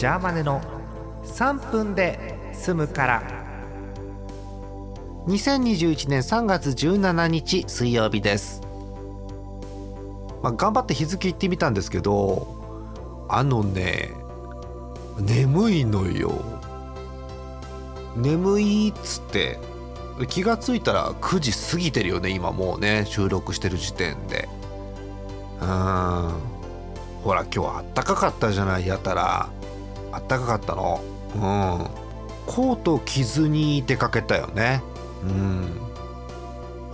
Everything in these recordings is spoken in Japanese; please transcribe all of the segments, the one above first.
ジャーマネの3分で済むから。2021年3月17日水曜日です、まあ、頑張って日付言ってみたんですけどあのね眠いのよ。眠いっつって気がついたら9時過ぎてるよね今もうね収録してる時点で。うん。ほら今日あったかかったじゃないやたら。あったかかったの？うん。コート着ずに出かけたよね。うん。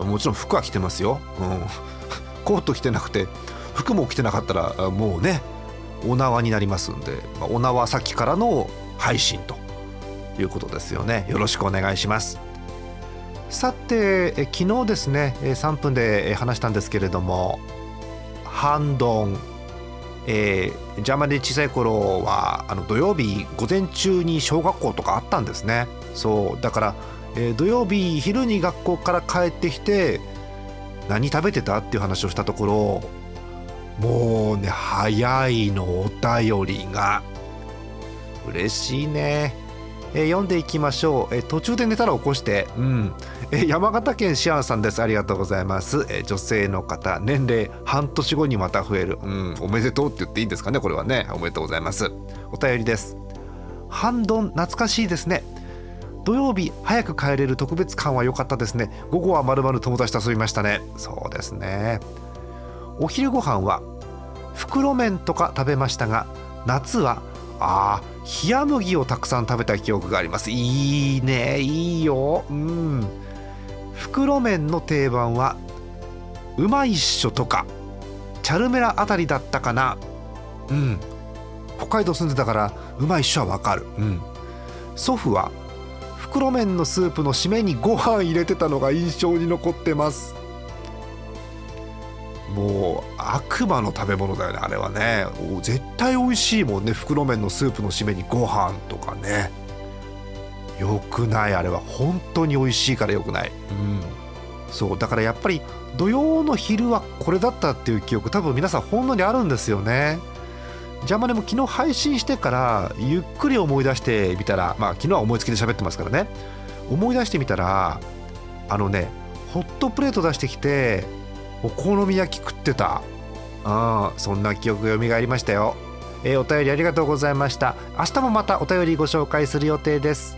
もちろん服は着てますよ、うん、コート着てなくて服も着てなかったらもうねお縄になりますんで、まあ、お縄先からの配信ということですよね。よろしくお願いします。さてえ昨日ですね3分で話したんですけれども半ドン。えー、ジャーマンで小さい頃はあの土曜日午前中に小学校とかあったんですね。そう。だから、えー、土曜日昼に学校から帰ってきて何食べてたっていう話をしたところもうね早いのお便りが。嬉しいね。えー、読んでいきましょう、えー、途中で寝たら起こして、うん。えー、山形県シアンさんです。ありがとうございます、え女性の方。年齢半年後にまた増える、うん、おめでとうって言っていいんですかね？これはね。おめでとうございます。お便りです。半ドン懐かしいですね。土曜日早く帰れる特別感は良かったですね。午後はまるまる友達と遊びましたね。そうですね。お昼ご飯は袋麺とか食べましたが夏はあ冷麦をたくさん食べた記憶があります。いいね。いいよ。うん。袋麺の定番はうまいっしょとかチャルメラあたりだったかな。うん。北海道住んでたからうまいっしょはわかる。うん。祖父は袋麺のスープの締めにご飯入れてたのが印象に残ってます。もう悪魔の食べ物だよねあれはね。絶対美味しいもんね。袋麺のスープの締めにご飯とかね。よくないあれは。本当に美味しいからよくない。うん。そう。だからやっぱり土曜の昼はこれだったっていう記憶多分皆さんほんのにあるんですよね。ジャマネも昨日配信してからゆっくり思い出してみたらまあ昨日は思いつきで喋ってますからね。思い出してみたらあのねホットプレート出してきてお好み焼き食ってた？あそんな記憶が蘇りましたよ、えー、お便りありがとうございました。明日もまたお便りご紹介する予定です。